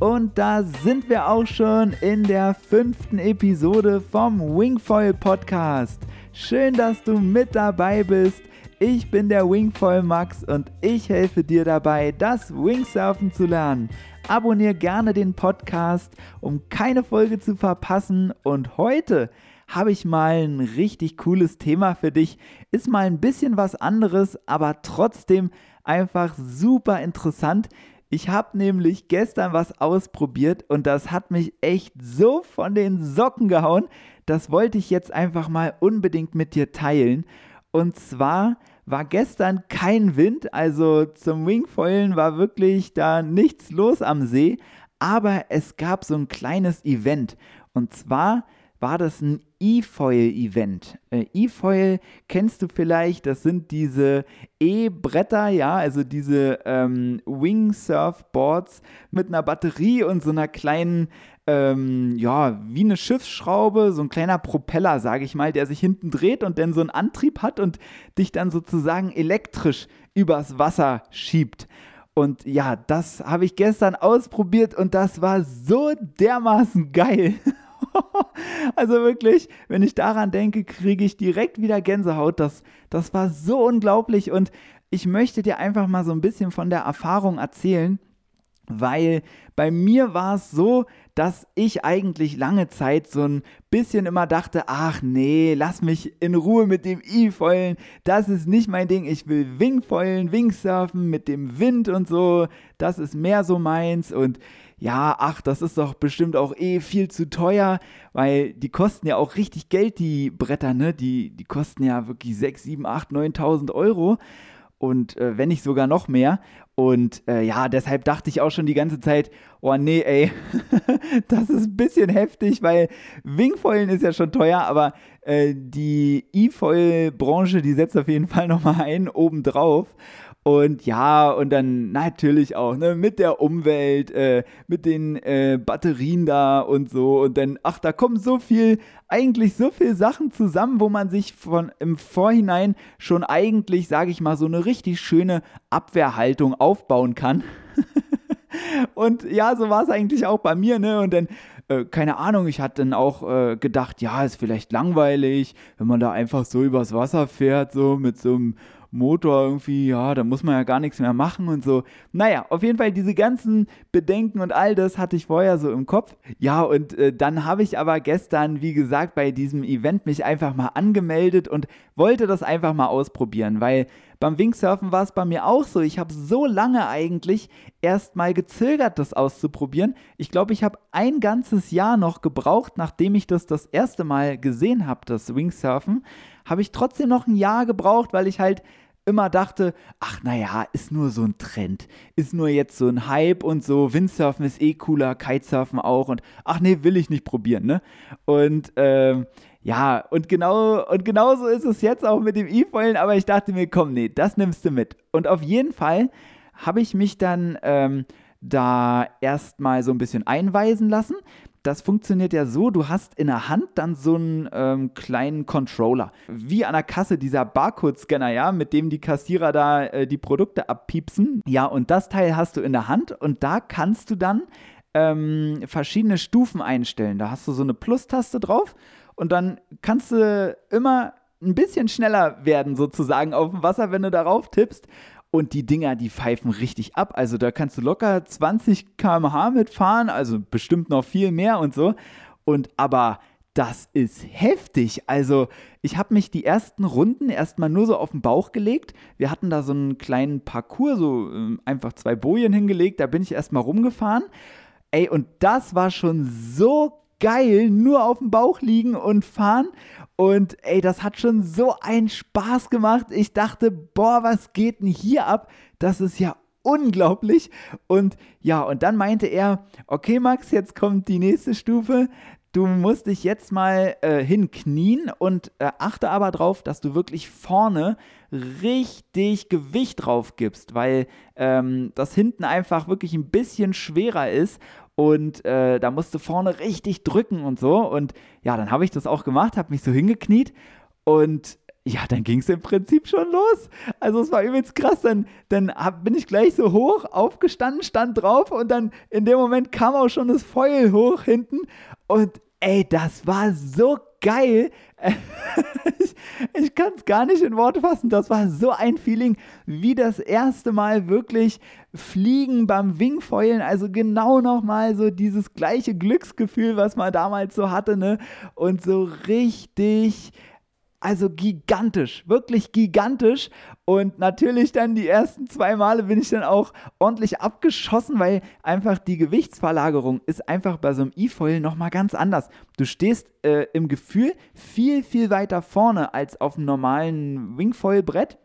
Und da sind wir auch schon in der fünften Episode vom Wingfoil Podcast. Schön, dass du mit dabei bist. Ich bin der Wingfoil Max und ich helfe dir dabei, das Wingsurfen zu lernen. Abonnier gerne den Podcast, um keine Folge zu verpassen. Und heute habe ich mal ein richtig cooles Thema für dich. Ist mal ein bisschen was anderes, aber trotzdem einfach super interessant. Ich habe nämlich gestern was ausprobiert und das hat mich echt so von den Socken gehauen. Das wollte ich jetzt einfach mal unbedingt mit dir teilen. Und zwar war gestern kein Wind, also zum Wingfoilen war wirklich da nichts los am See, aber es gab so ein kleines Event. Und zwar war das ein E-Foil-Event. Äh, E-Foil kennst du vielleicht, das sind diese E-Bretter, ja, also diese ähm, Wingsurf-Boards mit einer Batterie und so einer kleinen, ähm, ja, wie eine Schiffsschraube, so ein kleiner Propeller, sage ich mal, der sich hinten dreht und dann so einen Antrieb hat und dich dann sozusagen elektrisch übers Wasser schiebt. Und ja, das habe ich gestern ausprobiert und das war so dermaßen geil. also wirklich, wenn ich daran denke, kriege ich direkt wieder Gänsehaut. Das, das war so unglaublich und ich möchte dir einfach mal so ein bisschen von der Erfahrung erzählen, weil bei mir war es so, dass ich eigentlich lange Zeit so ein bisschen immer dachte, ach nee, lass mich in Ruhe mit dem E-Foilen, das ist nicht mein Ding, ich will Wingfoilen, Wingsurfen mit dem Wind und so, das ist mehr so meins. Und ja, ach, das ist doch bestimmt auch eh viel zu teuer, weil die kosten ja auch richtig Geld, die Bretter, ne? Die, die kosten ja wirklich 6, 7, 8, 9.000 Euro. Und äh, wenn nicht sogar noch mehr. Und äh, ja, deshalb dachte ich auch schon die ganze Zeit, oh nee, ey, das ist ein bisschen heftig, weil Wingfoilen ist ja schon teuer, aber äh, die E-Foil-Branche, die setzt auf jeden Fall nochmal einen obendrauf. Und ja, und dann natürlich auch ne, mit der Umwelt, äh, mit den äh, Batterien da und so. Und dann, ach, da kommen so viel, eigentlich so viele Sachen zusammen, wo man sich von im Vorhinein schon eigentlich, sage ich mal, so eine richtig schöne Abwehrhaltung aufbauen kann. und ja, so war es eigentlich auch bei mir, ne? Und dann äh, keine Ahnung, ich hatte dann auch äh, gedacht, ja, ist vielleicht langweilig, wenn man da einfach so übers Wasser fährt, so mit so einem Motor irgendwie, ja, da muss man ja gar nichts mehr machen und so. Naja, auf jeden Fall diese ganzen Bedenken und all das hatte ich vorher so im Kopf. Ja, und äh, dann habe ich aber gestern, wie gesagt, bei diesem Event mich einfach mal angemeldet und wollte das einfach mal ausprobieren, weil beim Wingsurfen war es bei mir auch so. Ich habe so lange eigentlich erst mal gezögert, das auszuprobieren. Ich glaube, ich habe ein ganzes Jahr noch gebraucht, nachdem ich das das erste Mal gesehen habe, das Wingsurfen, habe ich trotzdem noch ein Jahr gebraucht, weil ich halt immer dachte, ach naja, ist nur so ein Trend, ist nur jetzt so ein Hype und so, Windsurfen ist eh cooler, Kitesurfen auch und ach nee, will ich nicht probieren, ne? Und ähm, ja, und genau, und genauso ist es jetzt auch mit dem E-Foilen, aber ich dachte mir, komm, nee, das nimmst du mit. Und auf jeden Fall habe ich mich dann ähm, da erstmal so ein bisschen einweisen lassen das funktioniert ja so, du hast in der Hand dann so einen ähm, kleinen Controller. Wie an der Kasse dieser Barcode-Scanner, ja, mit dem die Kassierer da äh, die Produkte abpiepsen. Ja, und das Teil hast du in der Hand und da kannst du dann ähm, verschiedene Stufen einstellen. Da hast du so eine Plus-Taste drauf und dann kannst du immer ein bisschen schneller werden, sozusagen auf dem Wasser, wenn du darauf tippst. Und die Dinger, die pfeifen richtig ab. Also da kannst du locker 20 km/h mitfahren, also bestimmt noch viel mehr und so. Und aber das ist heftig. Also ich habe mich die ersten Runden erstmal nur so auf den Bauch gelegt. Wir hatten da so einen kleinen Parcours, so äh, einfach zwei Bojen hingelegt. Da bin ich erstmal rumgefahren. Ey, und das war schon so geil, nur auf dem Bauch liegen und fahren. Und ey, das hat schon so einen Spaß gemacht. Ich dachte, boah, was geht denn hier ab? Das ist ja unglaublich. Und ja, und dann meinte er, okay Max, jetzt kommt die nächste Stufe. Du musst dich jetzt mal äh, hinknien und äh, achte aber drauf, dass du wirklich vorne richtig Gewicht drauf gibst, weil ähm, das hinten einfach wirklich ein bisschen schwerer ist und äh, da musste vorne richtig drücken und so. Und ja, dann habe ich das auch gemacht, habe mich so hingekniet und ja, dann ging es im Prinzip schon los. Also es war übelst krass. Dann, dann hab, bin ich gleich so hoch aufgestanden, stand drauf und dann in dem Moment kam auch schon das Feuer hoch hinten. Und ey, das war so geil. ich, ich kann es gar nicht in Worte fassen. Das war so ein Feeling wie das erste Mal wirklich fliegen beim Wingfoilen. Also genau nochmal so dieses gleiche Glücksgefühl, was man damals so hatte. Ne? Und so richtig also gigantisch, wirklich gigantisch. Und natürlich dann die ersten zwei Male bin ich dann auch ordentlich abgeschossen, weil einfach die Gewichtsverlagerung ist einfach bei so einem E-Foil nochmal ganz anders. Du stehst äh, im Gefühl viel, viel weiter vorne als auf einem normalen Wingfoil-Brett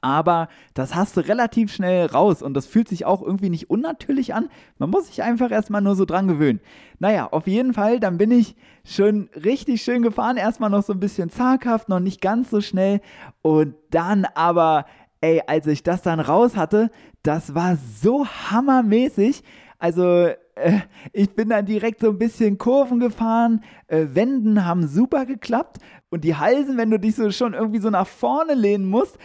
aber das hast du relativ schnell raus und das fühlt sich auch irgendwie nicht unnatürlich an. Man muss sich einfach erstmal nur so dran gewöhnen. Naja, auf jeden Fall, dann bin ich schon richtig schön gefahren. Erstmal noch so ein bisschen zaghaft, noch nicht ganz so schnell. Und dann aber, ey, als ich das dann raus hatte, das war so hammermäßig. Also, äh, ich bin dann direkt so ein bisschen Kurven gefahren. Äh, Wenden haben super geklappt. Und die Halsen, wenn du dich so schon irgendwie so nach vorne lehnen musst,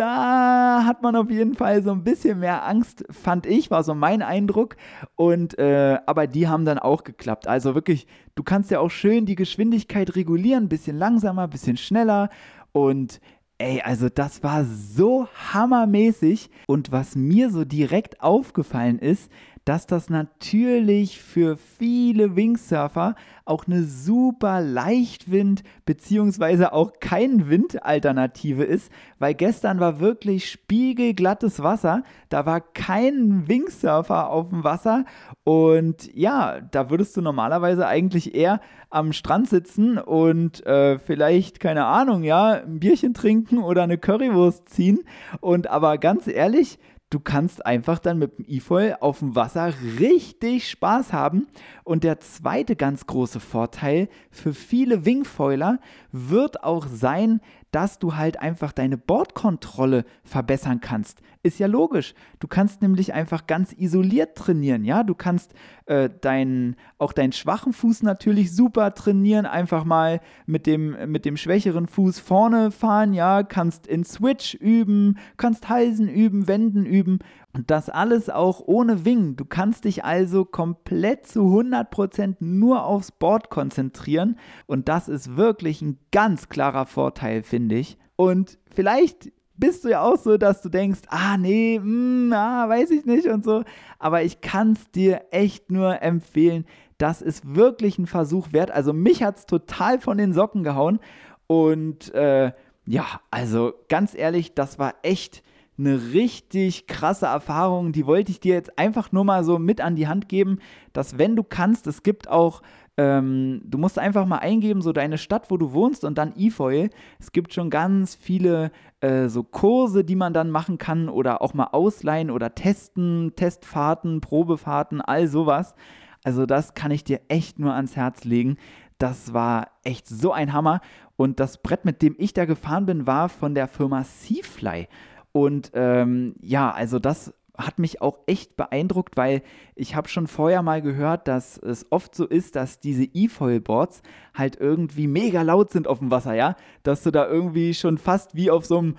da hat man auf jeden Fall so ein bisschen mehr Angst, fand ich, war so mein Eindruck. Und äh, aber die haben dann auch geklappt. Also wirklich, du kannst ja auch schön die Geschwindigkeit regulieren, bisschen langsamer, bisschen schneller. Und ey, also das war so hammermäßig. Und was mir so direkt aufgefallen ist, dass das natürlich für viele Wingsurfer auch eine super Leichtwind- bzw. auch kein Wind-Alternative ist, weil gestern war wirklich spiegelglattes Wasser, da war kein Wingsurfer auf dem Wasser und ja, da würdest du normalerweise eigentlich eher am Strand sitzen und äh, vielleicht, keine Ahnung, ja, ein Bierchen trinken oder eine Currywurst ziehen und aber ganz ehrlich, du kannst einfach dann mit dem E-Foil auf dem Wasser richtig Spaß haben. Und der zweite ganz große Vorteil für viele Wingfoiler wird auch sein, dass du halt einfach deine Bordkontrolle verbessern kannst. Ist ja logisch. Du kannst nämlich einfach ganz isoliert trainieren, ja. Du kannst äh, deinen, auch deinen schwachen Fuß natürlich super trainieren. Einfach mal mit dem, mit dem schwächeren Fuß vorne fahren, ja. Kannst in Switch üben, kannst Halsen üben, Wenden üben. Und das alles auch ohne Wing. Du kannst dich also komplett zu 100% nur aufs Board konzentrieren. Und das ist wirklich ein ganz klarer Vorteil, finde ich. Und vielleicht bist du ja auch so, dass du denkst, ah nee, mh, hm, ah, weiß ich nicht und so. Aber ich kann es dir echt nur empfehlen. Das ist wirklich ein Versuch wert. Also mich hat es total von den Socken gehauen. Und äh, ja, also ganz ehrlich, das war echt eine richtig krasse Erfahrung. Die wollte ich dir jetzt einfach nur mal so mit an die Hand geben, dass wenn du kannst, es gibt auch, ähm, du musst einfach mal eingeben, so deine Stadt, wo du wohnst und dann E-Foil. Es gibt schon ganz viele äh, so Kurse, die man dann machen kann oder auch mal ausleihen oder testen, Testfahrten, Probefahrten, all sowas. Also das kann ich dir echt nur ans Herz legen. Das war echt so ein Hammer. Und das Brett, mit dem ich da gefahren bin, war von der Firma Seafly. Und ähm, ja, also das hat mich auch echt beeindruckt, weil ich habe schon vorher mal gehört, dass es oft so ist, dass diese E-Foil-Boards halt irgendwie mega laut sind auf dem Wasser, ja? Dass du da irgendwie schon fast wie auf so einem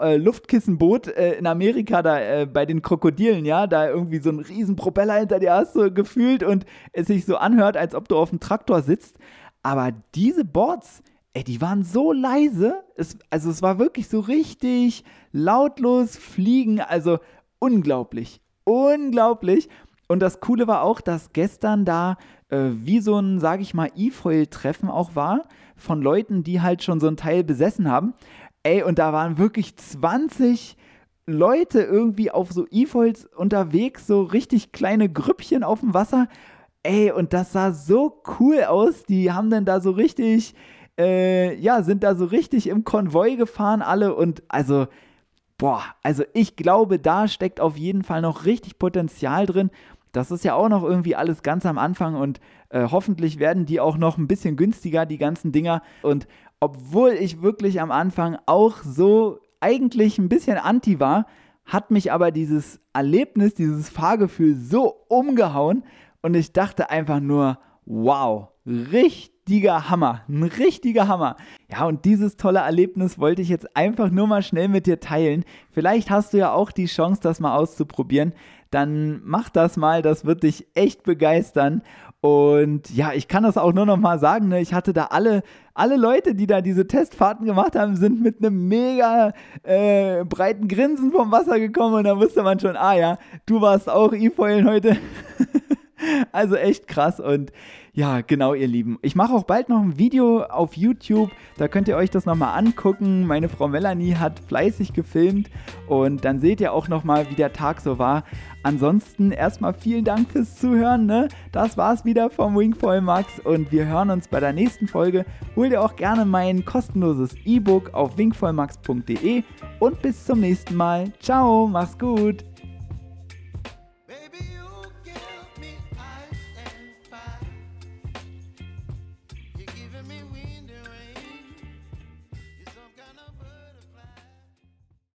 äh, Luftkissenboot äh, in Amerika da äh, bei den Krokodilen, ja, da irgendwie so ein riesen Propeller hinter dir hast so gefühlt und es sich so anhört, als ob du auf dem Traktor sitzt. Aber diese Boards, ey, die waren so leise. Es, also es war wirklich so richtig lautlos fliegen. Also unglaublich. Unglaublich. Und das Coole war auch, dass gestern da äh, wie so ein, sage ich mal, E-Foil-Treffen auch war von Leuten, die halt schon so ein Teil besessen haben. Ey, und da waren wirklich 20 Leute irgendwie auf so E-Foils unterwegs, so richtig kleine Grüppchen auf dem Wasser. Ey, und das sah so cool aus. Die haben dann da so richtig äh, ja, sind da so richtig im Konvoi gefahren alle und also, boah, also ich glaube, da steckt auf jeden Fall noch richtig Potenzial drin. Das ist ja auch noch irgendwie alles ganz am Anfang und äh, hoffentlich werden die auch noch ein bisschen günstiger, die ganzen Dinger. Und obwohl ich wirklich am Anfang auch so eigentlich ein bisschen anti war, hat mich aber dieses Erlebnis, dieses Fahrgefühl so umgehauen und ich dachte einfach nur, wow, richtig richtiger Hammer. Ein richtiger Hammer. Ja, und dieses tolle Erlebnis wollte ich jetzt einfach nur mal schnell mit dir teilen. Vielleicht hast du ja auch die Chance, das mal auszuprobieren. Dann mach das mal, das wird dich echt begeistern. Und ja, ich kann das auch nur noch mal sagen, ne? ich hatte da alle, alle Leute, die da diese Testfahrten gemacht haben, sind mit einem mega äh, breiten Grinsen vom Wasser gekommen und da wusste man schon, ah ja, du warst auch E-Foilen heute. also echt krass und ja, genau, ihr Lieben. Ich mache auch bald noch ein Video auf YouTube. Da könnt ihr euch das nochmal angucken. Meine Frau Melanie hat fleißig gefilmt und dann seht ihr auch nochmal, wie der Tag so war. Ansonsten erstmal vielen Dank fürs Zuhören. Ne? Das war's wieder vom Wingfoil Max und wir hören uns bei der nächsten Folge. Hol dir auch gerne mein kostenloses E-Book auf wingfoilmax.de und bis zum nächsten Mal. Ciao, mach's gut.